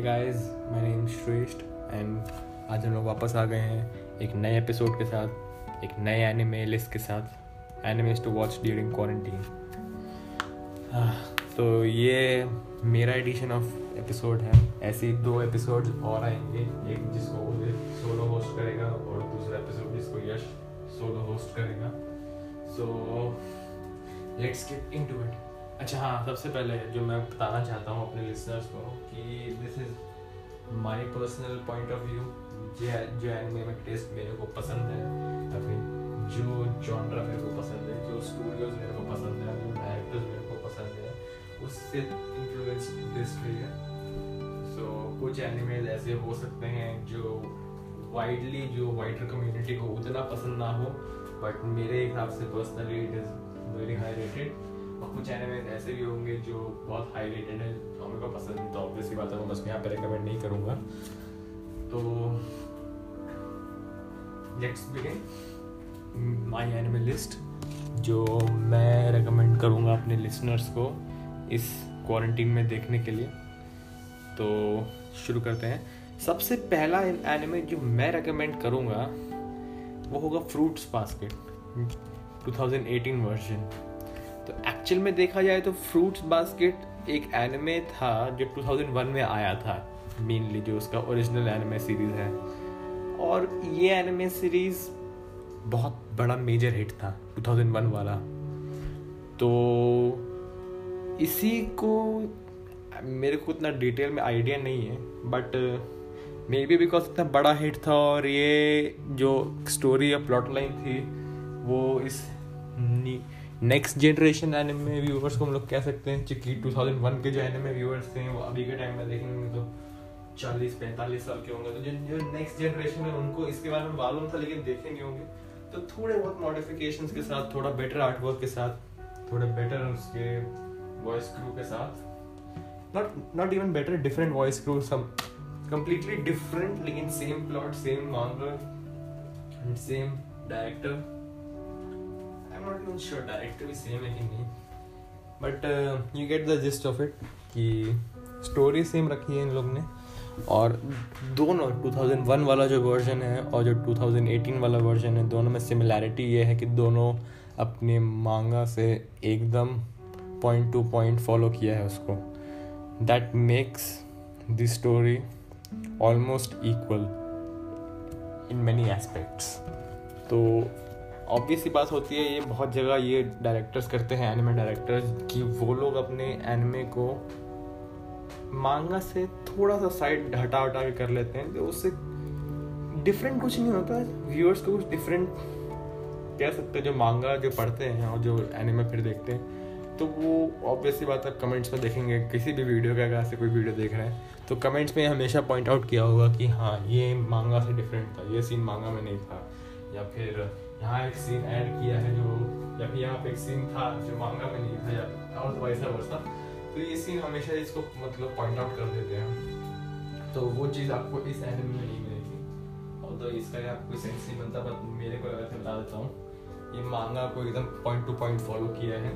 Guys my name Shreshth and आज हम लोग वापस आ गए हैं एक नए एपिसोड के साथ, एक नए एनिमे लिस्ट के साथ animes to watch during quarantine तो ये मेरा एडिशन ऑफ़ एपिसोड है। ऐसे ही दो एपिसोड और आएँगे, एक जिसको सोलो होस्ट करेगा और दूसरा एपिसोड जिसको यश सोलो होस्ट करेगा। So let's get into it अच्छा हाँ सबसे पहले जो मैं बताना चाहता हूँ अपने लिसनर्स को कि this is my personal point of view जो जो एनिमे में टेस्ट मेरे को पसंद है या फिर जो जॉनरा मेरे को पसंद है, जो स्टूडियोज मेरे को पसंद है जो डायरेक्टर्स मेरे को पसंद है, उससे इन्फ्लुएंस दिस है। सो कुछ एनिमेज ऐसे हो सकते हैं जो वाइडली जो वाइडर कम्युनिटी को उतना पसंद ना हो बट मेरे हिसाब से पर्सनली इट इज़ ऐसे भी होंगे जो बहुत हाई रेटेड है, जो मेरे को पसंद तो ऑब्वियसली बात है, मैं बस यहाँ पे रिकमेंड नहीं करूँगा। तो let's begin my anime list जो मैं रिकमेंड करूँगा अपने लिसनर्स को इस क्वारंटीन में देखने के लिए। तो शुरू करते हैं। सबसे पहला एनिमे जो मैं रेकमेंड करूँगा, वो होगा फ्रूट्स बास्केट 2018 वर्जन तो एक्चुअल में देखा जाए तो फ्रूट्स बास्केट एक एनिमे था जो 2001 में आया था मेनली जो उसका ओरिजिनल एनिमे सीरीज़ है। और ये एनिमे सीरीज़ बहुत बड़ा मेजर हिट था 2001 वाला। तो इसी को, मेरे को उतना डिटेल में आइडिया नहीं है बट मे बी बिकॉज़ इतना बड़ा हिट था और ये जो स्टोरी या प्लॉट लाइन थी, वो इस नेक्स्ट जनरेशन एनिमे व्यूवर्स को हम लोग कह सकते हैं क्योंकि 2001 के जो एनिमे व्यूअर्स थे, वो अभी के टाइम में देखेंगे तो चालीस, पैंतालीस साल के होंगे। तो जो जो नेक्स्ट जनरेशन है, उनको इसके बारे में मालूम था, लेकिन देखे नहीं होंगे। तो थोड़े बहुत मॉडिफिकेशन के साथ, थोड़ा बेटर आर्टवर्क के साथ, थोड़े बेटर उसके वॉइस क्रू के साथ। Not not even better different voice crew some completely different, लेकिन same plot same manga and same director भी है कि नहीं but you get the gist of it कि स्टोरी सेम रखी है इन लोग ने। और दोनों 2001 वाला जो वर्जन है और जो 2018 वाला वर्जन है, दोनों में सिमिलैरिटी ये है कि दोनों अपने मांगा से एकदम पॉइंट टू पॉइंट फॉलो किया है उसको। That makes the story almost equal in many aspects तो ऑब्वियस बात होती है, ये बहुत जगह ये डायरेक्टर्स करते हैं एनिमे डायरेक्टर्स कि वो लोग अपने एनिमे को मांगा से थोड़ा सा साइड हटा हटा के कर लेते हैं तो उससे डिफरेंट कुछ नहीं होता। व्यूअर्स को कुछ डिफरेंट कह सकते हैं, जो मांगा जो पढ़ते हैं और जो एनिमे फिर देखते हैं। तो वो ऑब्वियसली बात आप कमेंट्स में देखेंगे, किसी भी वीडियो के अगर से कोई वीडियो देख रहे हैं तो कमेंट्स में हमेशा पॉइंट आउट किया होगा कि हाँ ये मांगा से डिफरेंट था, ये सीन मांगा में नहीं था, या फिर यहाँ एक सीन ऐड किया है जो फिर यहाँ पे एक सीन था जो मांगा में नहीं था और वैसा वैसा तो ये सीन हमेशा इसको मतलब पॉइंट आउट कर देते हैं। तो वो चीज़ आपको इस एनिमे में नहीं मिलेगी। और तो इसका यहाँ कोई सेंस नहीं बनता बट मेरे को लगा बता देता हूँ। ये मांगा को एकदम पॉइंट टू पॉइंट फॉलो किया है।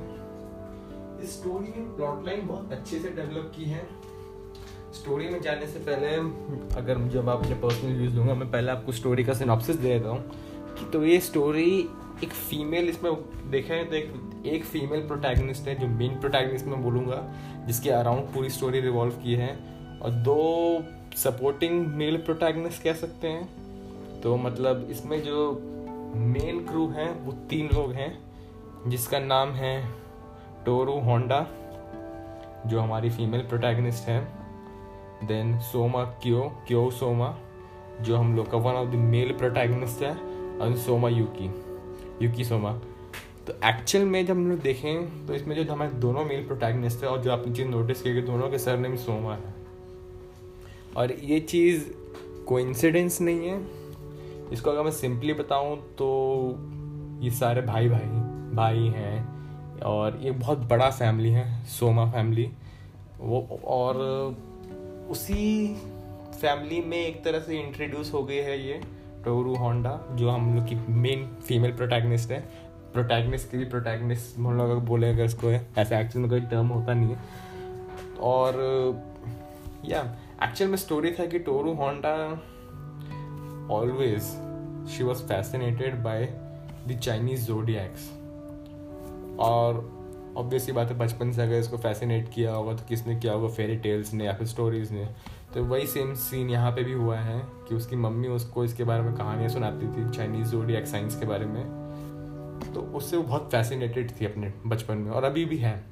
इस स्टोरी में प्लॉट लाइन बहुत अच्छे से डेवलप की है। स्टोरी में जाने से पहले, अगर जब आप अपने पर्सनल व्यूज़ दूँगा, मैं पहले आपको स्टोरी का सिनॉप्सिस दे देता हूँ। तो ये स्टोरी एक फीमेल इसमें देखें तो एक एक फीमेल प्रोटैगनिस्ट है, जो मेन प्रोटैगनिस्ट मैं बोलूँगा, जिसके अराउंड पूरी स्टोरी रिवॉल्व की है। और दो सपोर्टिंग मेल प्रोटैगनिस्ट कह सकते हैं। तो मतलब इसमें जो मेन क्रू हैं, वो तीन लोग हैं, जिसका नाम है टोरू होंडा जो हमारी फीमेल प्रोटैगनिस्ट है। Then Sohma Kyo Kyo Sohma जो हम लोग का one of the male protagonist है। और सोमा, यूकी। यूकी सोमा। तो एक्चुअल में जब हम लोग देखें तो इसमें जो हमारे दोनों मेल प्रोटैगनिस्ट है और जो आपने चीज़ नोटिस की दोनों के सर नेम सोमा है। और ये चीज़ कोइंसिडेंस नहीं है। इसको अगर मैं सिंपली बताऊँ तो ये सारे भाई भाई भाई हैं और ये बहुत बड़ा फैमिली है, सोमा फैमिली वो और उसी फैमिली में एक तरह से इंट्रोड्यूस हो गई है ये। टोरू होंडा जो हम लोग की मेन फीमेल प्रोटैगनिस्ट है। प्रोटैगनिस्ट की भी प्रोटैगनिस्ट हम लोग अगर बोले, अगर इसको है ऐसा एक्चुअल में कोई टर्म होता नहीं है। और या एक्चुअल में स्टोरी था कि Tohru Honda always she was fascinated by the Chinese zodiacs और ऑब्वियसली बात है बचपन से अगर इसको फैसिनेट किया होगा तो किसने किया होगा? फेरी टेल्स ने या फिर स्टोरीज ने। तो वही सेम सीन यहाँ पे भी हुआ है कि उसकी मम्मी उसको इसके बारे में कहानियाँ सुनाती थी चाइनीज़ जोडियक साइंस के बारे में। तो उससे वो बहुत फैसिनेटेड थी अपने बचपन में और अभी भी है।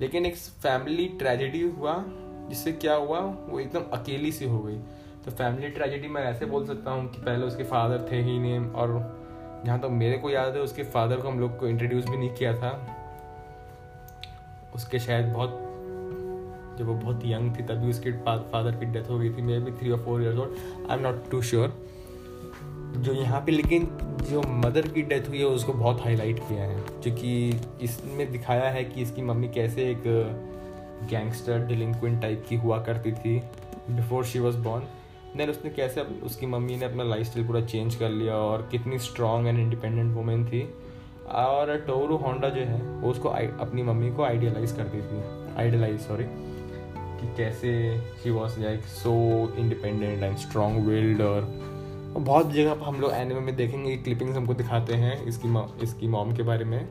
लेकिन एक फैमिली ट्रेजेडी हुआ, जिससे क्या हुआ, वो एकदम अकेली सी हो गई। तो फैमिली ट्रेजेडी मैं ऐसे बोल सकता हूँ कि पहले उसके फादर थे ही नहीं और जहाँ तक तो मेरे को याद है, उसके फादर को हम लोग को इंट्रोड्यूस भी नहीं किया था। उसके शायद बहुत जब वो बहुत यंग थी, तभी उसके फादर की डेथ हो गई थी मे बी थ्री और four years old I am not too sure जो यहाँ पे, लेकिन जो मदर की डेथ हुई है, उसको बहुत हाईलाइट किया है। क्योंकि इसमें दिखाया है कि इसकी मम्मी कैसे एक गैंगस्टर डिलिंक्वेंट टाइप की हुआ करती थी before she was born then उसने कैसे उसकी मम्मी ने अपना लाइफ स्टाइल पूरा चेंज कर लिया और कितनी स्ट्रॉन्ग एंड इंडिपेंडेंट वुमेन थी। और टोरू होंडा जो है, वो उसको अपनी मम्मी को आइडियलाइज करती थी आइडियलाइज सॉरी कि कैसे she was like so independent and strong willed और बहुत जगह पर हम लोग एनिमे में देखेंगे क्लिपिंग्स हमको दिखाते हैं इसकी इसकी मॉम के बारे में।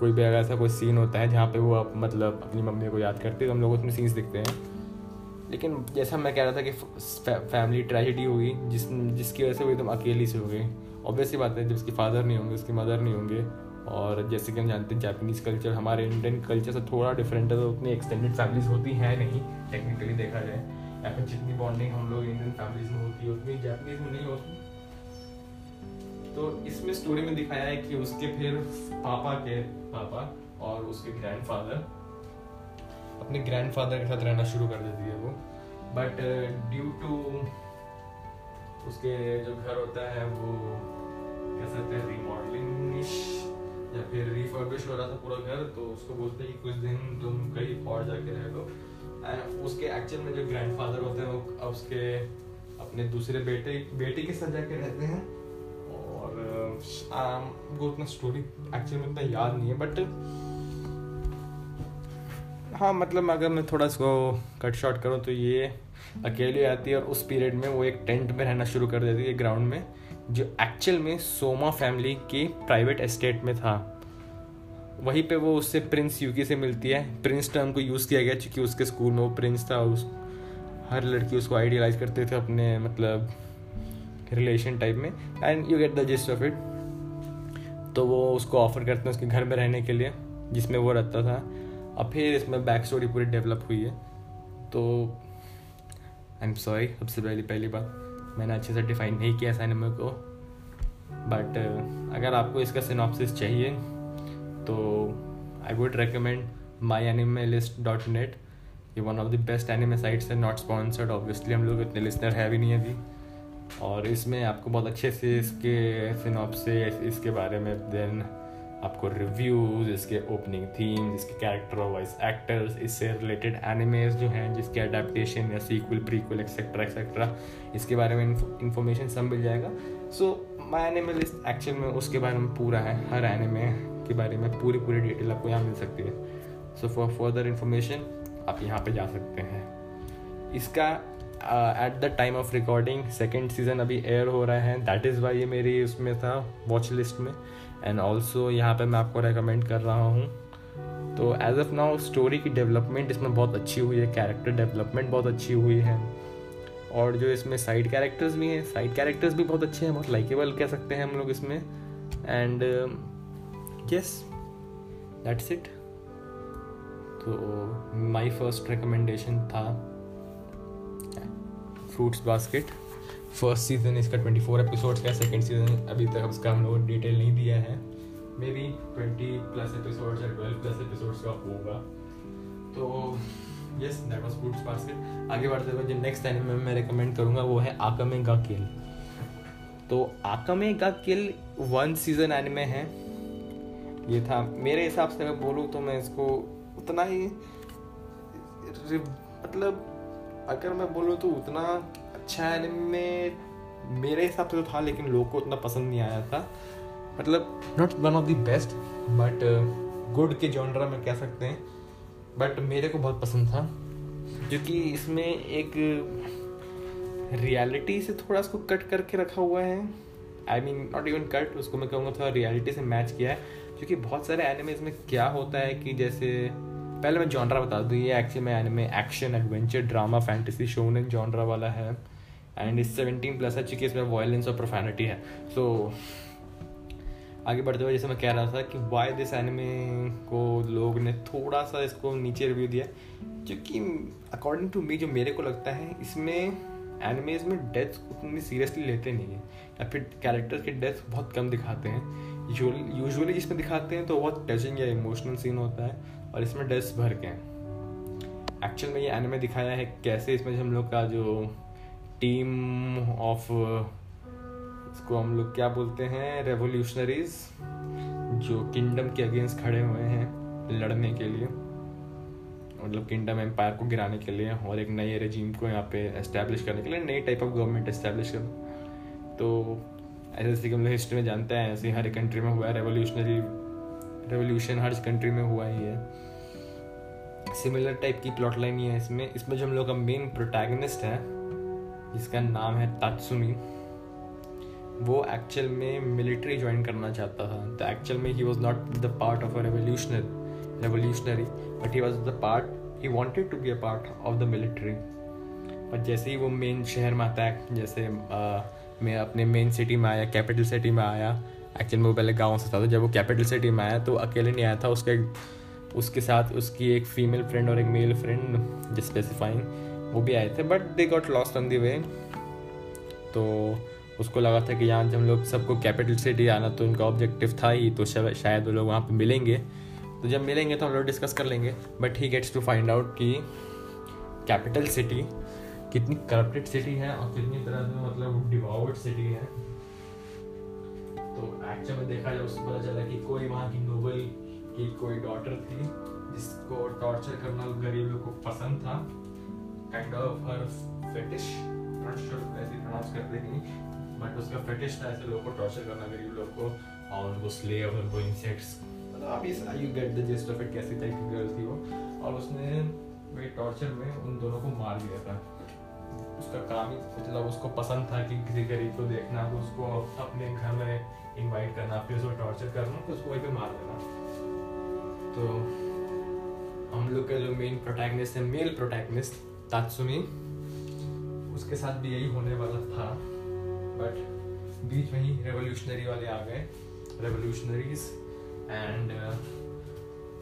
कोई भी अगर ऐसा कोई सीन होता है जहाँ पे वो मतलब अपनी मम्मी को याद करती है तो हम लोग उसमें सीन्स दिखते हैं। लेकिन जैसा मैं कह रहा था कि फै, फैमिली ट्रेजिडी हुई जिस जिसकी वजह से वो एकदम अकेली से हो गई ऑब्वियसली बात है जब उसके फादर नहीं होंगे उसकी मदर नहीं होंगे और जैसे कि हम जानते हैं जापानीज़ कल्चर हमारे इंडियन कल्चर से थोड़ा डिफरेंट है तो उतनी एक्सटेंडेड फैमिलीज़ होती हैं नहीं टेक्निकली देखा जाए। या फिर जितनी बॉन्डिंग हम लोग इंडियन फैमिलीज़ में होती है, उतनी जापानीज में नहीं होती। तो इसमें स्टोरी में दिखाया है कि उसके फिर पापा के पापा और उसके ग्रैंडफादर अपने ग्रैंडफादर के साथ रहना शुरू कर देती है वो। बट ड्यू टू उसके जो घर होता है, वो कह सकते हैं रिमॉडलिंग या फिर रिफर्बिश हो रहा था पूरा घर तो उसको बोलते हैं कि कुछ दिन तुम कहीं और जाके रह लो। एंड उसके एक्चुअल में जो ग्रैंडफादर होते हैं, वो उसके अपने दूसरे बेटे बेटे के साथ जाके रहते हैं। और वो उतना स्टोरी एक्चुअल में इतना याद नहीं है बट हाँ मतलब अगर मैं थोड़ा इसको कट शॉर्ट करूँ तो ये अकेली आती है और उस पीरियड में वो एक टेंट में रहना शुरू कर देती है ग्राउंड में। जो एक्चुअल में सोमा फैमिली के प्राइवेट एस्टेट में था। वहीं पे वो उससे प्रिंस यूकी से मिलती है। प्रिंस टर्म को यूज़ किया गया क्योंकि उसके स्कूल में वो प्रिंस था। उस, हर लड़की उसको आइडियलाइज करते थे अपने मतलब रिलेशन टाइप में। And you get the gist of it तो वो उसको ऑफ़र करते हैं उसके घर में रहने के लिए, जिसमें वो रहता था। अब फिर इसमें बैक स्टोरी पूरी डेवलप हुई है। तो आई एम सॉरी सबसे पहली पहली बात। मैंने अच्छे से डिफाइन नहीं किया इस एनिमे को बट अगर आपको इसका सिनॉप्सिस चाहिए तो I would recommend my anime list dot net ये one of the best anime sites है नॉट स्पॉन्सर्ड ऑब्वियसली हम लोग इतने लिसनर है भी नहीं अभी। और इसमें आपको बहुत अच्छे से इसके सिनॉप्सिस इसके बारे में देन आपको रिव्यूज़ इसके ओपनिंग थीम इसके कैरेक्टर वॉइस एक्टर्स इससे रिलेटेड एनिमेज जो हैं, जिसके अडेप्टेशन या सीक्वल प्रीक्वल एक्सेट्रा एक्सेट्रा इसके बारे में इंफॉर्मेशन सब मिल जाएगा। So my anime list actual में उसके बारे में पूरा है। हर एनिमे के बारे में पूरी पूरी डिटेल आपको यहाँ मिल सकती है। सो फॉर फर्दर इन्फॉर्मेशन आप यहाँ पे जा सकते हैं। इसका at the time of recording second season अभी एयर हो रहा है। दैट इज़ वाई ये मेरी उसमें था वॉच लिस्ट में। एंड ऑल्सो यहाँ पर मैं आपको रेकमेंड कर रहा हूँ। तो एज ऑफ़ नाउ स्टोरी की डेवलपमेंट इसमें बहुत अच्छी हुई है कैरेक्टर डेवलपमेंट बहुत अच्छी हुई है। और जो इसमें साइड कैरेक्टर्स भी हैं साइड कैरेक्टर्स भी बहुत अच्छे हैं, बहुत लाइकेबल कह सकते हैं हम लोग इसमें। एंड यस दैट्स इट तो माई फ़र्स्ट रिकमेंडेशन था फ्रूट्स बास्केट फ़र्स्ट सीज़न इसका ट्वेंटी फोर एपिसोड्स का सेकेंड सीज़न अभी तक उसका हम लोग डिटेल नहीं दिया है। Maybe twenty plus episodes या ट्वेल्व प्लस एपिसोड्स का होगा। तो yes that was fruits basket आगे बढ़ते हुए जो नेक्स्ट एनिमे मैं रिकमेंड करूँगा वो है आकामे गा किल तो आकामे गा किल वन सीज़न एनिमे है। ये था। मेरे हिसाब से अगर बोलूँ तो मैं इसको उतना ही मतलब अगर मैं बोलूँ तो उतना अच्छा एनिमे मेरे हिसाब से तो था, लेकिन लोग को उतना पसंद नहीं आया था। मतलब not one of the best but good के जॉनरा में कह सकते हैं। बट मेरे को बहुत पसंद था जो कि इसमें एक रियलिटी से थोड़ा उसको कट करके रखा हुआ है। I mean not even cut उसको मैं कहूँगा थोड़ा रियलिटी से मैच किया है। क्योंकि बहुत सारे एनिमे इसमें क्या होता है कि जैसे, पहले मैं जॉनरा बता दूँ, ये एक्चुअली में anime action adventure drama fantasy shonen genre वाला है। एंड सेवनटीन प्लस है चूँकि इसमें वायलेंस और प्रोफेनिटी है। सो so, आगे बढ़ते हुए जैसे मैं कह रहा था कि वाई दिस एनिमे को लोग ने थोड़ा सा इसको नीचे रिव्यू दिया क्योंकि अकॉर्डिंग टू मी जो मेरे को लगता है इसमें एनिमेज में डेथ उतनी सीरियसली लेते नहीं है। या फिर कैरेक्टर के डेथ बहुत कम दिखाते हैं। यूजुअली जिसमें दिखाते हैं तो बहुत टचिंग या इमोशनल सीन होता है और इसमें डेथ्स भर के हैं। एक्चुअल में ये एनिमे दिखाया है कैसे इसमें हम लोग का जो टीम ऑफ़ इसको हम लोग क्या बोलते हैं, रेवोल्यूशनरीज, जो किंगडम के अगेंस्ट खड़े हुए हैं लड़ने के लिए। मतलब किंगडम एम्पायर को गिराने के लिए और एक नए रजीम को यहाँ पे एस्टेब्लिश करने के लिए, नई टाइप ऑफ़ गवर्नमेंट एस्टेब्लिश कर तो ऐसे जैसे कि हम लोग हिस्ट्री में जानते हैं, ऐसे हर कंट्री में हुआ है रेवोल्यूशनरी रेवोल्यूशन हर कंट्री में हुआ ही है। सिमिलर टाइप की प्लॉट लाइन ही है इसमें। इसमें जो हम लोग का मेन प्रोटैगनिस्ट है जिसका नाम है तात्सुमी वो एक्चुअल में मिलिट्री ज्वाइन करना चाहता था। तो एक्चुअल में he was not the part of a revolutionary revolutionary but he was the part he wanted to be a part of the military पर जैसे ही वो मेन शहर में आता है, जैसे मैं अपने मेन सिटी में आया कैपिटल सिटी में आया एक्चुअल में वो पहले गाँव से था तो जब वो कैपिटल सिटी में आया तो अकेले नहीं आया था, उसके उसके साथ उसकी एक फीमेल फ्रेंड और एक मेल फ्रेंड स्पेसिफाइंग वो भी आए थे but they got lost on the way तो उसको लगा था कि यहाँ जब हम लोग सबको कैपिटल सिटी आना तो उनका ऑब्जेक्टिव था ही तो शायद वो लोग वहाँ पे मिलेंगे। तो जब मिलेंगे तो हम लोग डिस्कस कर लेंगे but he gets to find out कि कैपिटल सिटी कितनी करप्टेड सिटी है और कितनी तरह से मतलब डिवॉर्ड सिटी है। तो एक्चुअल में देखा जाए उसको पता चला कि कोई वहाँ की नोबल की कोई डॉटर थी, जिसको टॉर्चर करना गरीब लोग को पसंद था। Kind of her fetish not sure ऐसे प्रोनाउंस करते नहीं बट उसका फेटिश था ऐसे लोगों को टॉर्चर करना, गरीब लोग को, और उनको स्लेव उनको इंसेक्ट्स मतलब आप इस you get the gist of it कैसी टाइप की गर्ल थी वो। और उसने वही टॉर्चर में उन दोनों को मार दिया था। उसका काम ही मतलब उसको पसंद था कि किसी गरीब को देखना तो उसको अपने घर में इनवाइट करना, फिर उसको टॉर्चर करना तो उसको वहीं पे मार देना। तो हम लोग का जो मेन प्रोटैगनिस्ट है मेल प्रोटैगनिस्ट तात्सुमी उसके साथ भी यही होने वाला था बट बीच में ही रेवोल्यूशनरी वाले आ गए। रेवोल्यूशनरीज एंड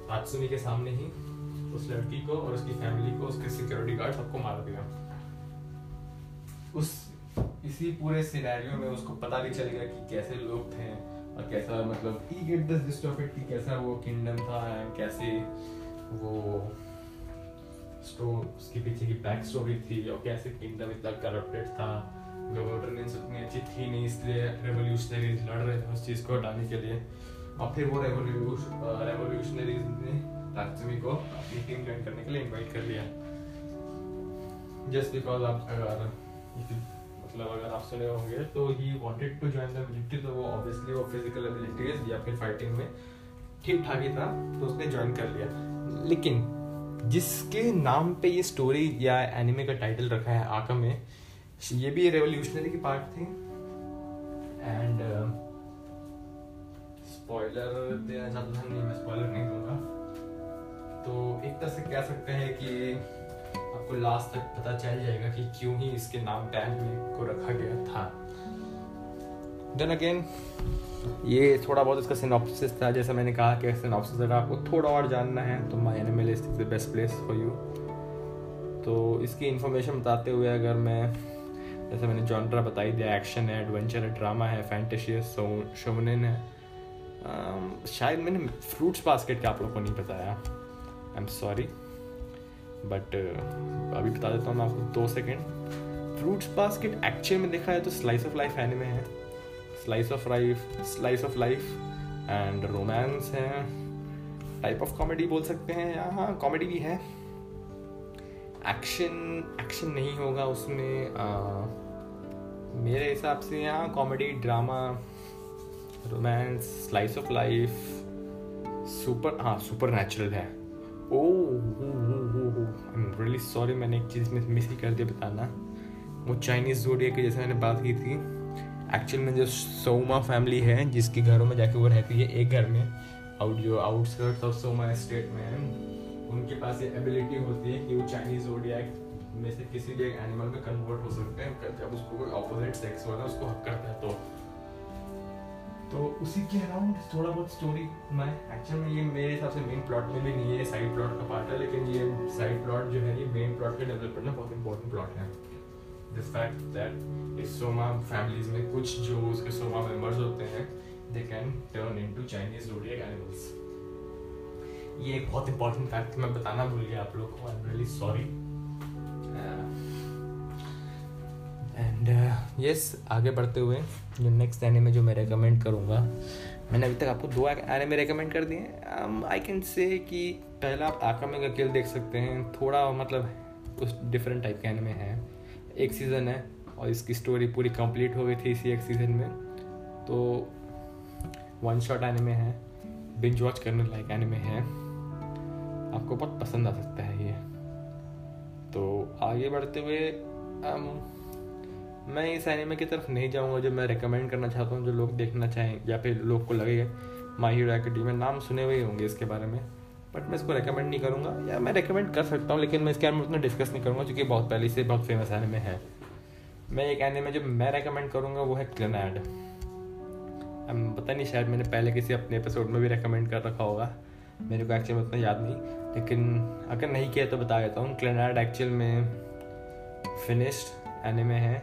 तात्सुमी के सामने ही उस लड़की को और उसकी फैमिली को, उसके सिक्योरिटी गार्ड सबको मार दिया। उस, इसी पूरे सिनेरियो में उसको पता भी चल गया कि कैसे लोग थे और कैसा मतलब he get this of it कि कैसा वो किंगडम था एंड कैसे वो उसके पीछे की बैक स्टोरी थी और कैसे किंगडम इतना करप्टेड था। गवर्नेंस उतनी अच्छी थी नहीं, इसलिए रेवोल्यूशनरीज लड़ रहे थे उस चीज़ को हटाने के लिए। और फिर वो रेवोल्यूशनरीज ने तात्सुमी को अपनी टीम ज्वाइन करने के लिए इनवाइट कर लिया। जस्ट बिकॉज़ आप, अगर मतलब अगर आप सुने होंगे तो he wanted to join the military तो वो ऑब्वियसली वो फ़िज़िकल एबिलिटीज या फिर फाइटिंग में ठीक ठाक ही था तो उसने ज्वाइन कर लिया। लेकिन जिसके नाम पे ये स्टोरी या एनिमे का टाइटल रखा है आका में, ये भी रेवोल्यूशनरी की पार्ट थी। एंड स्पॉइलर देना चाहता नहीं, मैं स्पॉइलर नहीं दूँगा। तो एक तरह से कह सकते हैं कि आपको लास्ट तक पता चल जाएगा कि क्यों ही इसके नाम पे एनिमे को रखा गया था। देन अगेन ये थोड़ा बहुत इसका सिनॉप्सिस था। जैसा मैंने कहा कि सिनॉप्सिस अगर आपको थोड़ा और जानना है तो my animal is the best place for you तो इसकी इन्फॉर्मेशन बताते हुए अगर मैं जैसे मैंने जॉनरा बताई दिया एक्शन है एडवेंचर है ड्रामा है फैंटेसी है है। Um, शायद मैंने फ्रूट्स बास्केट का आप लोग को नहीं बताया। आई एम सॉरी बट अभी बता देता हूँ मैं आपको दो सेकेंड फ्रूट्स बास्केट एक्चुअल में देखा है तो स्लाइस ऑफ़ लाइफ एनिमे है। Slice of life slice of life and romance है। टाइप ऑफ़ कॉमेडी बोल सकते हैं। या हाँ कॉमेडी भी है। एक्शन एक्शन नहीं होगा उसमें आ, मेरे हिसाब से यहाँ comedy drama romance slice of life super हाँ सुपर नेचुरल है oh I am really sorry मैंने एक चीज़ मिस ही कर दिया बताना। वो चाइनीज़ जोडिया की जैसे मैंने बात की थी। एक्चुअल में जो सोमा फैमिली है, जिसके घरों में जाके वो रहती है, एक घर में आउट जो आउटस्कर्ट्स ऑफ़ सोमा स्टेट में है, उनके पास ये एबिलिटी होती है कि वो चाइनीज़ जोडियाक में से किसी भी एक एनिमल में कन्वर्ट हो सकते हैं जब उसको कोई ऑपोजिट सेक्स वाला उसको हक करता है तो। तो उसी के अराउंड थोड़ा बहुत स्टोरी मैं एक्चुअल में ये मेरे हिसाब से मेन प्लॉट में भी नहीं है साइड प्लॉट का पार्ट है, लेकिन ये साइड प्लॉट जो है, ये मेन प्लॉट के डेवलपमेंट में बहुत इंपॉर्टेंट प्लॉट है। The fact that is Sohma families में कुछ जो उसके सोमा मेंबर्स होते हैं they can turn into Chinese zodiac animals ये एक बहुत इंपॉर्टेंट फैक्ट मैं बताना भूल गया आप लोग को I am really sorry and yes आगे बढ़ते हुए, जो नेक्स्ट एनिमे जो मैं रेकमेंड करूँगा, मैंने अभी तक आपको दो एनिमे रेकमेंड कर दिए आई कैन से कि पहला आप आकामे का किल देख सकते हैं, थोड़ा मतलब उस डिफरेंट टाइप के एनिमे हैं। एक सीज़न है और इसकी स्टोरी पूरी कंप्लीट हो गई थी इसी एक सीज़न में। तो वन शॉट एनिमे है बिंज वॉच करने लायक एनिमे है। आपको बहुत पसंद आ सकता है ये। तो आगे बढ़ते हुए um, मैं इस एनिमे की तरफ़ नहीं जाऊँगा जो मैं रिकमेंड करना चाहता हूँ जो लोग देखना चाहें या फिर लोग को लगे माई हीरो अकेडमी नाम सुने हुए होंगे इसके बारे में। बट मैं इसको रिकमेंड नहीं करूँगा। या मैं रिकमेंड कर सकता हूँ, लेकिन मैं इसके बारे में उतना डिस्कस नहीं करूँगा, क्योंकि बहुत पहले से बहुत फ़ेमस एनिमे है। मैं एक एनिमे जो मैं रिकमेंड करूँगा, वो है क्लिनैड पता नहीं, शायद मैंने पहले किसी अपने एपिसोड में भी रिकमेंड कर रखा होगा। मेरे को एक्चुअल में उतना याद नहीं। लेकिन अगर नहीं किया तो बता देता हूँ क्लिनैड एक्चुअल में फिनिश्ड एनिमे है।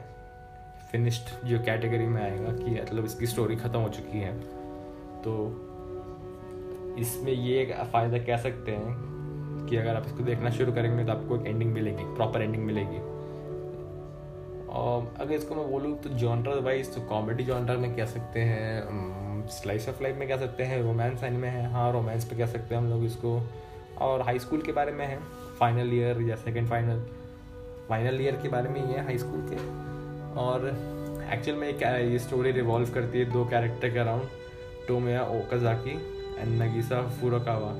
फिनिश्ड जो कैटेगरी में आएगा कि मतलब इसकी स्टोरी ख़त्म हो चुकी है। तो इसमें ये फ़ायदा कह सकते हैं कि अगर आप इसको देखना शुरू करेंगे तो आपको एक एंडिंग मिलेगी प्रॉपर एंडिंग मिलेगी। और अगर इसको मैं बोलूँ तो जॉनर वाइज तो कॉमेडी जॉनर में कह सकते हैं स्लाइस ऑफ़ लाइफ में कह सकते हैं रोमांस एन में है हाँ रोमांस पे कह सकते हैं हम लोग इसको। और हाई स्कूल के बारे में है फाइनल ईयर या सेकेंड फाइनल फाइनल ईयर के बारे में ही है हाई स्कूल के। और एक्चुअल में ये स्टोरी रिवॉल्व करती है दो कैरेक्टर के around Tomoya Okazaki and Nagisa Furukawa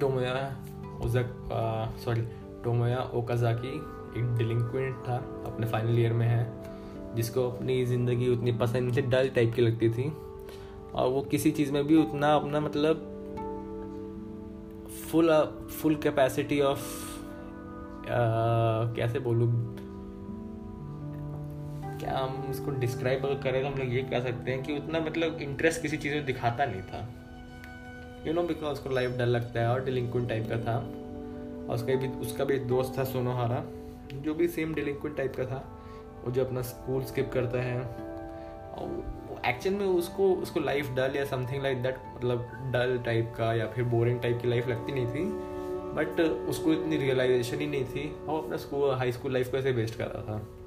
Tomoya ओजक sorry Tomoya Okazaki एक डिलिंक्वेंट था, अपने फाइनल ईयर में है, जिसको अपनी ज़िंदगी उतनी पसंद थी डल टाइप की लगती थी। और वो किसी चीज़ में भी उतना अपना मतलब फुल फुल कैपेसिटी ऑफ़ कैसे बोलूँ क्या हम इसको डिस्क्राइब अगर करें तो हम लोग ये कह सकते हैं कि उतना मतलब इंटरेस्ट किसी चीज़ में दिखाता नहीं था। यू नो बिकॉज़ उसको लाइफ डर लगता है और डिलिंक्वेंट टाइप का था। और उसका भी उसका भी एक दोस्त था सोनोहारा, जो भी सेम डिलिंक्वेंट टाइप का था। वो जो अपना स्कूल स्किप करता है। और एक्चुअल में उसको उसको लाइफ डल या समथिंग लाइक दैट मतलब डल टाइप का या फिर बोरिंग टाइप की लाइफ लगती नहीं थी। बट उसको इतनी रियलाइजेशन ही नहीं थी। और अपना स्कूल हाई स्कूल लाइफ को ऐसे वेस्ट कर रहा था।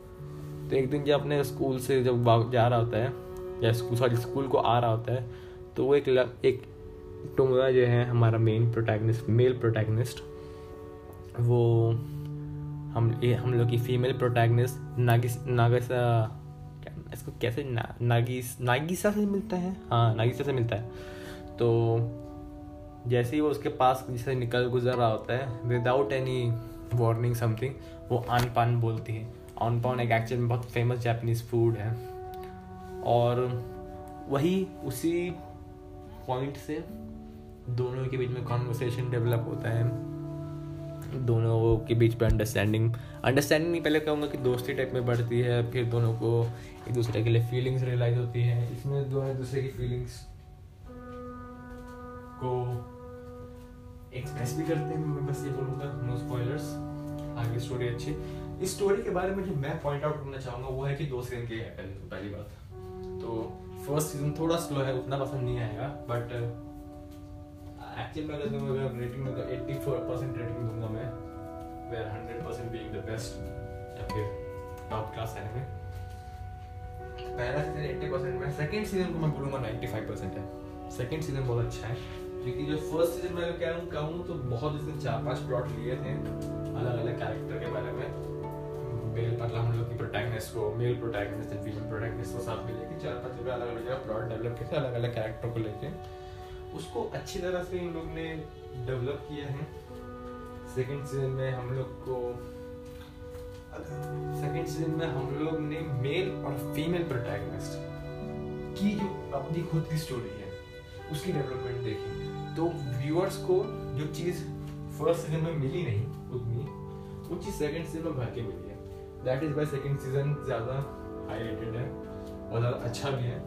तो एक दिन जब अपने स्कूल से जब जा रहा होता है या स्कूल सॉरी स्कूल को आ रहा होता है तो वो एक एक टुमरा जो है हमारा मेन प्रोटैगनिस्ट मेल प्रोटैगनिस्ट वो हम हम लोग की फीमेल प्रोटैगनिस्ट नागिस नागसा इसको कैसे ना, नागिस नागिसा से मिलता है? हाँ नागिसा से मिलता है। तो जैसे ही वो उसके पास जैसे निकल गुजर रहा होता है विदाउट एनी वार्निंग समथिंग वो आन पान बोलती है। ऑन पॉन एक एक्चुअल में बहुत फ़ेमस जापानीज फ़ूड है। और वही उसी पॉइंट से दोनों के बीच में कॉन्वर्सेशन डेवलप होता है। दोनों के बीच में अंडरस्टैंडिंग अंडरस्टैंडिंग नहीं, पहले कहूँगा कि दोस्ती टाइप में बढ़ती है, फिर दोनों को एक दूसरे के लिए फीलिंग्स रियलाइज़ होती है। इसमें दोनों दूसरे की फीलिंग्स को एक्सप्रेस भी करते हैं। मैं बस ये बोलूँगा नो स्पॉयलर्स आगे स्टोरी अच्छी। इस स्टोरी के बारे में जो मैं पॉइंट आउट करना चाहूँगा, वो है कि दो सीज़न के है पहले बात। तो फ़र्स्ट सीज़न थोड़ा स्लो है, उतना पसंद नहीं आएगा बट एक्चुअल में अगर मैं रेटिंग में तो 84% रेटिंग दूँगा मैं वेयर 100% बीइंग द बेस्ट या फिर टॉप क्लास पहला सीज़न 80% में सेकंड सीज़न को मैं बोलूँगा 95% है। सेकंड सीज़न बहुत अच्छा है, क्योंकि जो फ़र्स्ट सीज़न में क्या कहूँ तो बहुत चार पाँच प्लॉट लिए थे अलग अलग कैरेक्टर के बारे में। मेल मतलब हम लोग की प्रोटैगनिस्ट को male protagonist and female protagonist को साथ में लेके चार पाँच जगह अलग अलग जगह प्लॉट डेवलप थे अलग अलग कैरेक्टर को लेके। उसको अच्छी तरह से इन लोग ने डेवलप किया है। सेकंड सीज़न में हम लोग को सेकंड सीज़न में हम लोग ने मेल और फीमेल प्रोटैगनिस्ट की जो अपनी खुद की स्टोरी है, उसकी डेवलपमेंट देखी। तो व्यूअर्स को जो चीज़ फ़र्स्ट सीज़न में मिली नहीं, उतनी, वो चीज़ सेकंड सीज़न में भर के मिली है। That is by second season ज़्यादा हाई रेटेड है और ज़्यादा अच्छा भी है।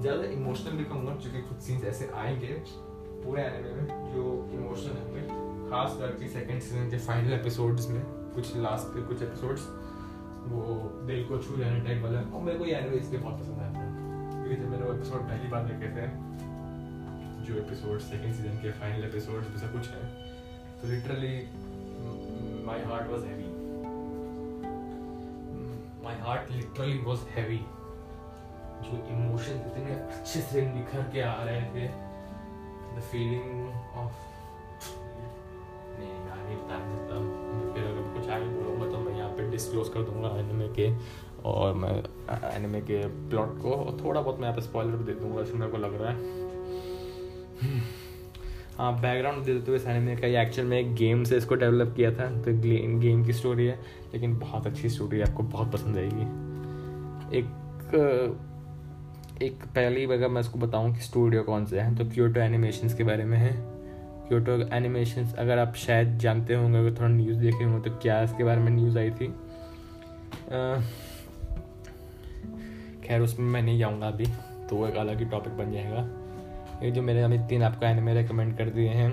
ज़्यादा इमोशनल भी कहूँगा क्योंकि कुछ सीन्स ऐसे आएँगे पूरे एनिमे में जो इमोशनल होंगे। खास करके सेकंड सीज़न के फाइनल एपिसोड्स में, कुछ लास्ट के कुछ एपिसोड्स वो दिल को छू जाने टाइप वाला। और मेरे को ये एनिमे इसलिए बहुत पसंद आया है, क्योंकि जब मैंने वो एपिसोड पहली बार देखे थे, जो एपिसोड सेकंड सीज़न के फाइनल एपिसोड जैसा कुछ है तो literally my heart was heavy my heart literally was heavy जो इमोशन इतने अच्छे से निखर के आ रहे थे द फीलिंग ऑफ़ नहीं नहीं बता फिर अगर कुछ आगे बोलूँगा तो मैं यहाँ पे डिस्क्लोज कर दूँगा एनिमे के, और मैं एनिमे के प्लॉट को थोड़ा बहुत मैं यहाँ पे स्पॉइलर भी दे दूँगा जैसे मेरे को लग रहा हाँ। बैकग्राउंड दे देते हुए इस एनिमे का। ये एक्चुअल में एक गेम से इसको डेवलप किया था। तो गेम की स्टोरी है, लेकिन बहुत अच्छी स्टोरी है। आपको बहुत पसंद आएगी। एक एक पहली अगर मैं इसको बताऊँ कि स्टूडियो कौन से हैं तो क्योटो एनिमेशंस के बारे में है। क्योटो एनिमेशंस अगर आप शायद जानते होंगे, अगर थोड़ा न्यूज़ देखे होंगे तो क्या इसके बारे में न्यूज़ आई थी? खैर, उसमें मैं नहीं जाऊँगा अभी तो एक अलग ही टॉपिक बन जाएगा। ये जो मेरे अभी तीन आपका एनिमे रिकमेंड कर दिए हैं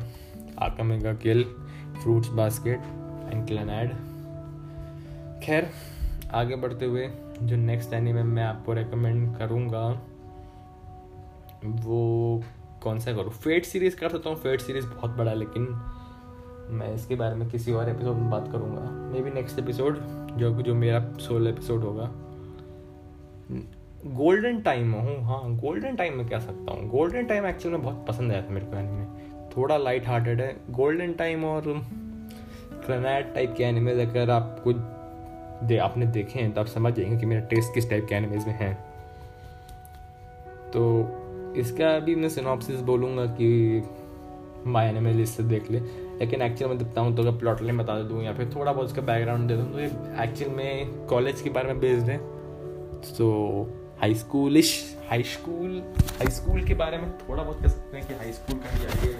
Akame ga Kill Fruits Basket and Clannad खैर, आगे बढ़ते हुए जो नेक्स्ट एनिमे मैं आपको रेकमेंड करूँगा, वो कौन सा करूँ? फेट सीरीज़ कर सकता हूँ फेट सीरीज़ बहुत बड़ा, लेकिन मैं इसके बारे में किसी और एपिसोड में बात करूँगा। मे बी नेक्स्ट एपिसोड जो जो मेरा सोलो एपिसोड होगा। गोल्डन टाइम हूँ हाँ गोल्डन टाइम में कह सकता हूँ? गोल्डन टाइम एक्चुअली में बहुत पसंद आया था मेरे को एनिमे थोड़ा लाइट हार्टेड है। गोल्डन टाइम और क्रेनाट टाइप के एनिमेज अगर आपको दे, आपने देखे हैं तो आप समझ जाएँगे कि मेरा टेस्ट किस टाइप के एनिमेज में है। तो इसका भी मैं सिनॉप्सिस बोलूँगा कि माई एनिमे लिस्ट देख ले। लेकिन एक्चुअल में देखता हूँ तो अगर प्लॉट लाइन बता दूँ या फिर थोड़ा बहुत उसका बैकग्राउंड दे दूँ तो ये एक्चुअल में कॉलेज के बारे में बेस्ड है। So high schoolish high school high school के बारे में थोड़ा बहुत कह सकते हैं कि हाई स्कूल का ही आइडिया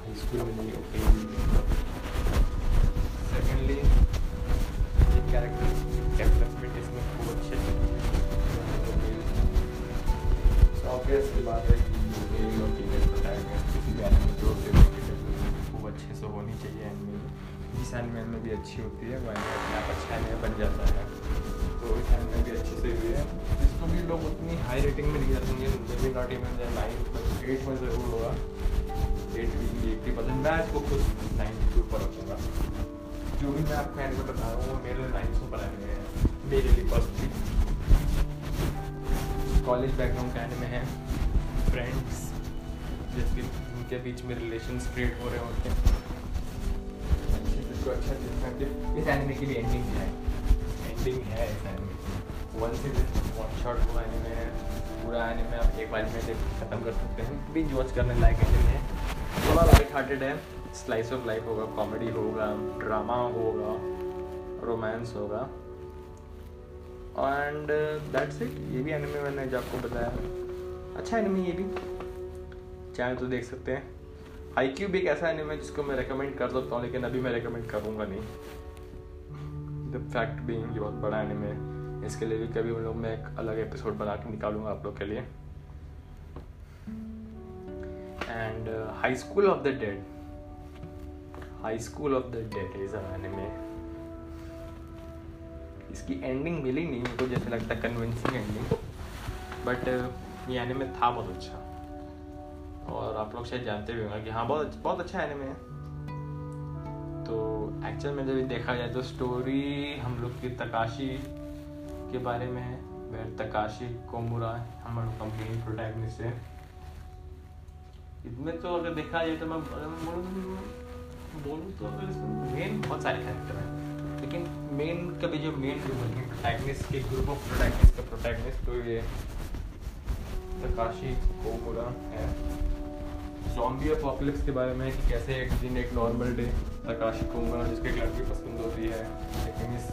हाई स्कूल में नहीं ओके सेकेंडली कैरेक्टर डेवलपमेंट इसमें खूब अच्छे ऑब्वियस बात है कि किसी जो खूब अच्छे से होनी चाहिए जिस में। भी अच्छी होती है वो एनिमे अपने आप अच्छा एनिमे बन जाता है। तो एनिमे भी अच्छे से हुई है। जिसको भी लोग उतनी हाई रेटिंग में नहीं जाते may not even nine eight में ज़रूर होगा एट भी एट्टी परसेंट मैं इसको खुद नाइन्टी टू पर रखूँगा। जो भी मैं आपको एनिमे बता रहा हूँ, वो मेरे नाइन सौ पर एनिमे है। मेरे लिए पर्सनली कॉलेज बैकग्राउंड का एनिमे है। फ्रेंड्स जिसके उनके बीच में रिलेशन क्रिएट हो रहे होते हैं। अच्छे अच्छा इस एनिमे की भी एंडिंग है। एंडिंग है इस एनिमे वन से वन शॉट हुआ एनिमे है, पूरा एनिमे आप एक बार में ख़त्म कर सकते हैं। बिंज वॉच करने लायक एनिमे है थोड़ा लाइट हार्टेड है। स्लाइस ऑफ़ लाइफ होगा कॉमेडी होगा ड्रामा होगा रोमांस होगा। एंड दैट्स इट ये भी एनिमे मैंने जो आपको बताया। अच्छा एनिमे ये भी। चाहे तो देख सकते हैं। आई क्यू भी एक ऐसा एनिमे जिसको मैं रेकमेंड कर सकता हूँ, लेकिन अभी मैं रेकमेंड करूँगा नहीं। द फैक्ट बीइंग ये बहुत बड़ा एनिमे इसके लिए भी कभी उन लोग मैं एक अलग एपिसोड बना के निकालूँगा आप लोग के लिए। And high school of the dead high school of the dead is anime इसकी एंडिंग मिली नहीं मुझको जैसे लगता कन्विंसिंग एंडिंग बट ये एनिमे था बहुत अच्छा। और आप लोग शायद जानते भी होंगे कि हाँ बहुत बहुत अच्छा एनिमे है। तो एक्चुअल में जब देखा जाए तो स्टोरी हम लोग की तकाशी के बारे में है। वह तकाशी कोमुरा हम लोग का मेन प्रोटैगनिस्ट है इसमें तो अगर देखा जाए तो मैं बोलूँ तो अगर इसमें मेन बहुत सारे कैरेक्टर हैं। लेकिन मेन कभी जो मेन प्रोटैगनिस्ट के ग्रुप ऑफ़ प्रोटैगनिस्ट का प्रोटैगनिस्ट तो ये तकाशी कोमुरा है। जॉम्बी अपोकलिप्स के बारे में कि कैसे एक दिन एक नॉर्मल डे तकाशी कोमुरा जिसको एक लड़की पसंद होती है, लेकिन इस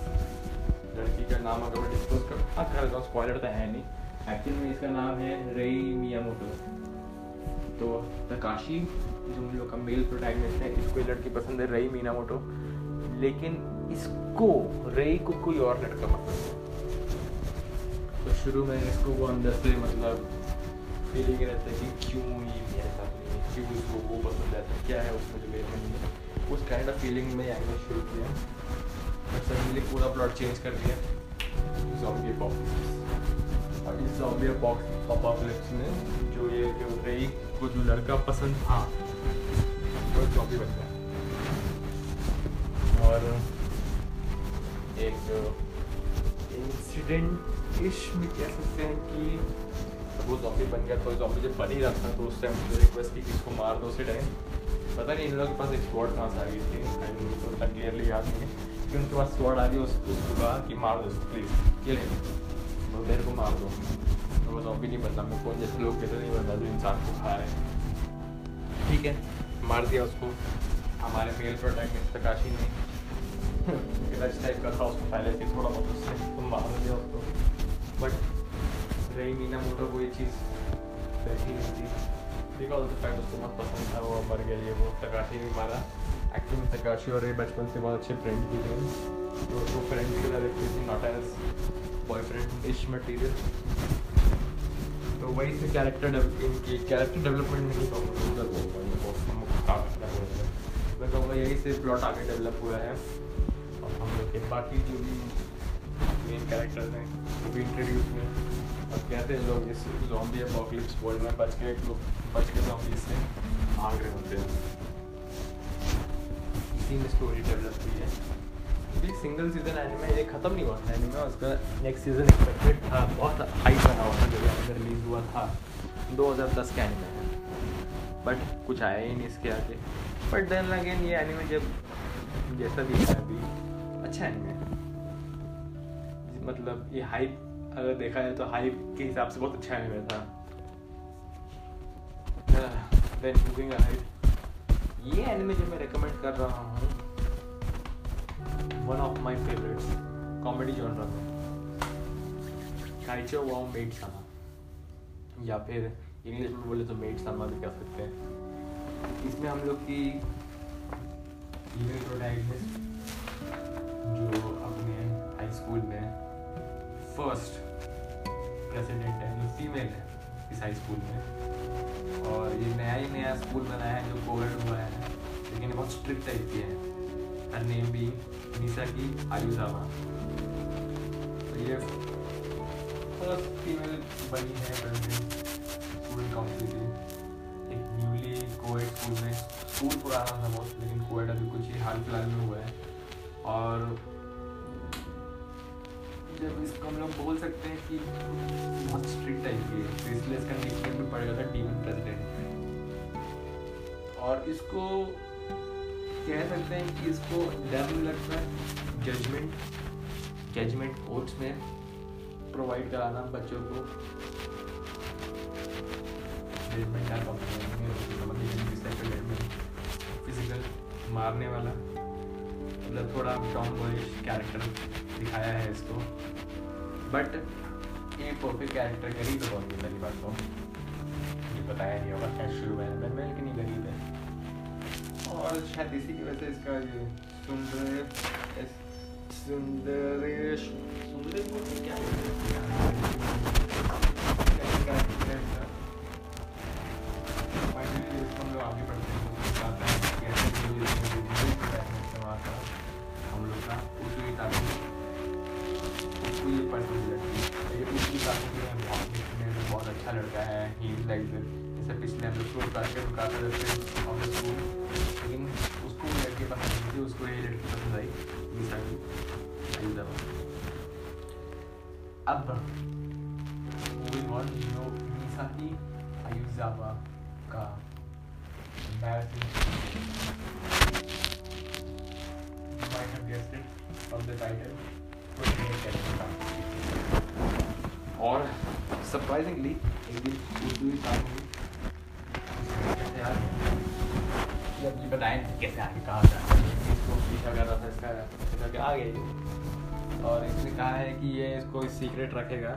लड़की का नाम अगर मैं डिस्कस कर हाँ कर हूँ स्पॉइलर तो है नहीं। एक्चुअल में इसका नाम है रई मियामोटो। तो तकाशी जो हम लोग का मेल प्रोटैगनिस्ट है, इसको लड़की पसंद है, रई मीनामोटो लेकिन इसको, रई को कोई और लड़का पसंद है। तो शुरू में इसको वो अंदर से मतलब फीलिंग रहता है कि क्यों ये है क्यों इसको वो पसंद है। तो क्या है उसमें जो मेरे में नहीं है? उस काइंड ऑफ़ फीलिंग में एंगल शुरू किया। सडनली पूरा प्लॉट चेंज कर दिया। जॉम्बी अपोकलिप्स और इस जॉम्बी अपोकलिप्स में जो ये जो रई को जो लड़का पसंद था, वो जॉम्बी बन गया। और एक इंसिडेंट इश भी कह सकते हैं कि वो जॉम्बी बन गया तो जॉम्बी जब बन ही रहा था तो उस टाइम मुझे रिक्वेस्ट की कि इसको मार दो, उसी टाइम पता नहीं, इन लोगों के पास एक स्पॉट कहाँ से आ गई थी? तो उतना क्लियरली याद नहीं है। कि उनके पास स्वॉर्ड आ गई उसको कहा कि मार दो उसको प्लीज़ ये वो मेरे को मार दो। तो वो जॉम्बी नहीं बनता मेरे को जैसे लोग कहते नहीं बनता जो इंसान को खा रहे हैं। ठीक है, मार दिया उसको। हमारे मेल प्रोटैगनिस्ट प्रकाशी ने टाइप का था, उसको पहले से थोड़ा बहुत उससे। तो मार दिया उसको। बट रही, मीना मोटो को ये चीज़ बैठी नहीं थी। बिकॉज़ ऑफ़ फैक्ट उसको बहुत पसंद था, वो मर गया, ये वो तकाशी ने मारा। एक्चुअली तकाशी और ये बचपन से बहुत अच्छे फ्रेंड भी थे। तो वो फ्रेंड की तरह रखती थी not as boyfriend ish material तो वही से कैरेक्टर डेवलपिंग की कैरेक्टर डेवलपमेंट नहीं कहूँगा मैं कहूँगा यही से प्लॉट आगे डेवलप हुआ है। और हम लोग के बाकी जो भी मेन कैरेक्टर्स हैं, वो भी इंट्रोड्यूस और कहते हैं लोग इस जॉम्बी अपोकलिप्स वर्ल्ड में बच के लोग बच के जॉम्बी से भाग रहे होते हैं। इसी में स्टोरी डेवलप हुई है। ये सिंगल सीज़न एनिमे ये ख़त्म नहीं हुआ था एनिमे उसका नेक्स्ट सीज़न एक्सपेक्टेड था। बहुत हाई बना हुआ था जब रिलीज़ हुआ था। 2010 का एनिमे बट कुछ आया ही नहीं इसके आगे। बट देन अगेन ये एनिमे जब, जैसा भी है अभी अच्छा एनिमे मतलब ये हाइप अगर देखा जाए तो हाइप के हिसाब से बहुत अच्छा एनिमे था। देन मूविंग अहेड ये एनिमे जो मैं रेकमेंड कर रहा हूँ one of my favourites comedy genre में। काइचो वाओ मेड सामा या फिर इंग्लिश में बोले तो मेड सामा भी कह सकते हैं। इसमें हम लोग की जो अपने हाई स्कूल में फ़र्स्ट प्रेसिडेंट है, जो फीमेल है इस हाई स्कूल में। और ये नया ही नया स्कूल बनाया है, जो कोविड हुआ है। लेकिन बहुत स्ट्रिक्ट टाइप की है। हर नेम भी निशा की आयुजावा तो ये फ़र्स्ट फीमेल बनी है प्रेसिडेंट स्टूडेंट काउंसिल की। एक न्यूली कोविड स्कूल में। स्कूल पुराना था बहुत, लेकिन कोविड अभी कुछ ही हाल फ़िलहाल में हुआ है। और जब इसको हम लोग बोल सकते हैं कि बहुत स्ट्रिक्ट टाइप की है। तो इसलिए इसका निकनेम भी पड़ गया था डीमन प्रेसिडेंट और इसको कह सकते हैं कि इसको डर नहीं लगता है जजमेंट जजमेंट कोर्ट्स में प्रोवाइड कराना बच्चों को। फ़िज़िकल मारने वाला। मतलब थोड़ा टॉम बॉयज़ कैरेक्टर दिखाया है इसको। बट ये परफेक्ट कैरेक्टर गरीब है बहुत पहली बात तो। ये बताया नहीं होगा क्या शुरू में, मैं मैं लेकिन गरीब है। और शायद इसी की वजह से इसका ये सुंदर सुंदरेश सुंदर क्या हम लोग हम लोग का उसको अच्छा लड़का है ही लाइक जैसे पिछले हम लोग को करके रुकाते रहते ऑफ़ द स्कूल लेकिन उसको लड़के पसंद नहीं थी, उसको ये लड़की पसंद आई अब सीक्रेट रखेगा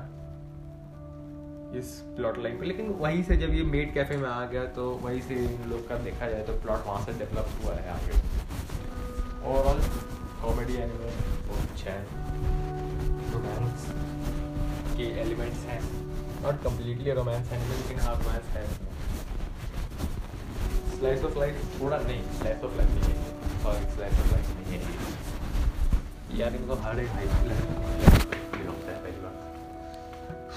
इस प्लॉट लाइन पे। लेकिन वहीं से जब ये मेड कैफ़े में आ गया तो वहीं से इन लोग का देखा जाए तो प्लॉट वहाँ से डेवलप हुआ है आगे। ओवरऑल कॉमेडी एनिमल बहुत अच्छा है। रोमांस के एलिमेंट्स हैं। नॉट कम्प्लीटली रोमांस एनिमल लेकिन हाँ रोमांस है। स्लाइस ऑफ़ लाइफ थोड़ा नहीं स्लाइस ऑफ़ लाइफ नहीं है। सॉरी स्लाइस ऑफ़ लाइफ नहीं है। यार, इनको हर एक हाई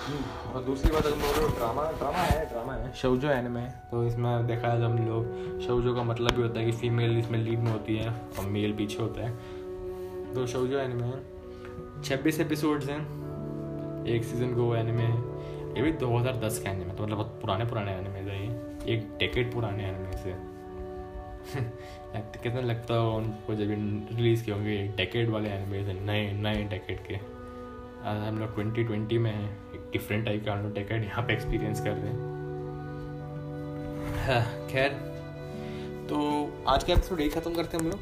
और दूसरी बात अगर बोलो ड्रामा ड्रामा है ड्रामा है। शौजो एनिमे तो इसमें देखा है हम लोग शौजो का मतलब भी होता है कि फीमेल इसमें लीड में होती है और मेल पीछे होता है। तो शौजो एनिमे है। छब्बीस एपिसोड्स हैं। एक सीज़न को एनिमे है। ये भी 2010 का एनिमे तो मतलब बहुत पुराने पुराने एनिमे है ये। एक डेकेड पुराने एनिमे से। कितना लगता हो उनको जब रिलीज़ किए होंगे। डेकेड वाले एनिमे नए नए डेकेड के। हम लोग ट्वेंटी ट्वेंटी में हैं। एक डिफरेंट टाइप का लोग डेकेड यहाँ पे एक्सपीरियंस कर रहे हैं। हाँ, खैर तो आज का एपिसोड यही ख़त्म करते हैं हम लोग?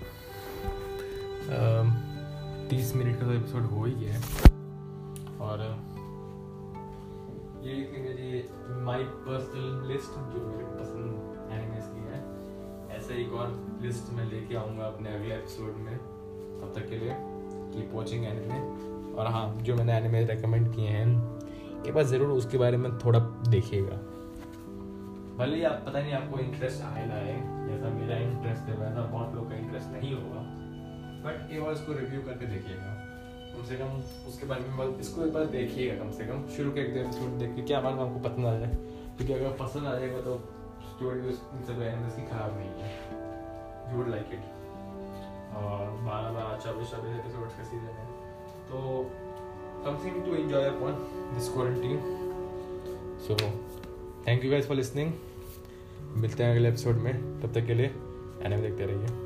तीस मिनट का तो एपिसोड हो ही गया है। और ये थी मेरी माय पर्सनल लिस्ट जो मेरे पसंद एनिमेस की है ऐसे एक और लिस्ट मैं लेके आऊँगा अपने अगले एपिसोड में। तब तक के लिए कीप वॉचिंग एनिमे और हाँ जो मैंने एनिमे रेकमेंड किए हैं एक बार ज़रूर उसके बारे में थोड़ा देखिएगा भले ही आप, पता नहीं आपको इंटरेस्ट आए ना आए जैसा मेरा इंटरेस्ट है, वैसा बहुत लोग का इंटरेस्ट नहीं होगा। बट एक बार इसको रिव्यू करके देखिएगा। कम से कम उसके बारे में इसको एक बार देखिएगा कम से कम। शुरू के एक दो एपिसोड देख के क्या मालूम आपको पसंद आ जाए। क्योंकि अगर पसंद आ जाएगा तो स्टोरी इन सब एनिमेस ख़राब नहीं है। यू वुड लाइक इट और बारह बारह, चौबीस चौबीस एपिसोड का सीज़न है। तो something to enjoy upon this quarantine. So, thank you guys for listening मिलते हैं अगले एपिसोड में. तब तक के लिए एनिमे देखते रहिए.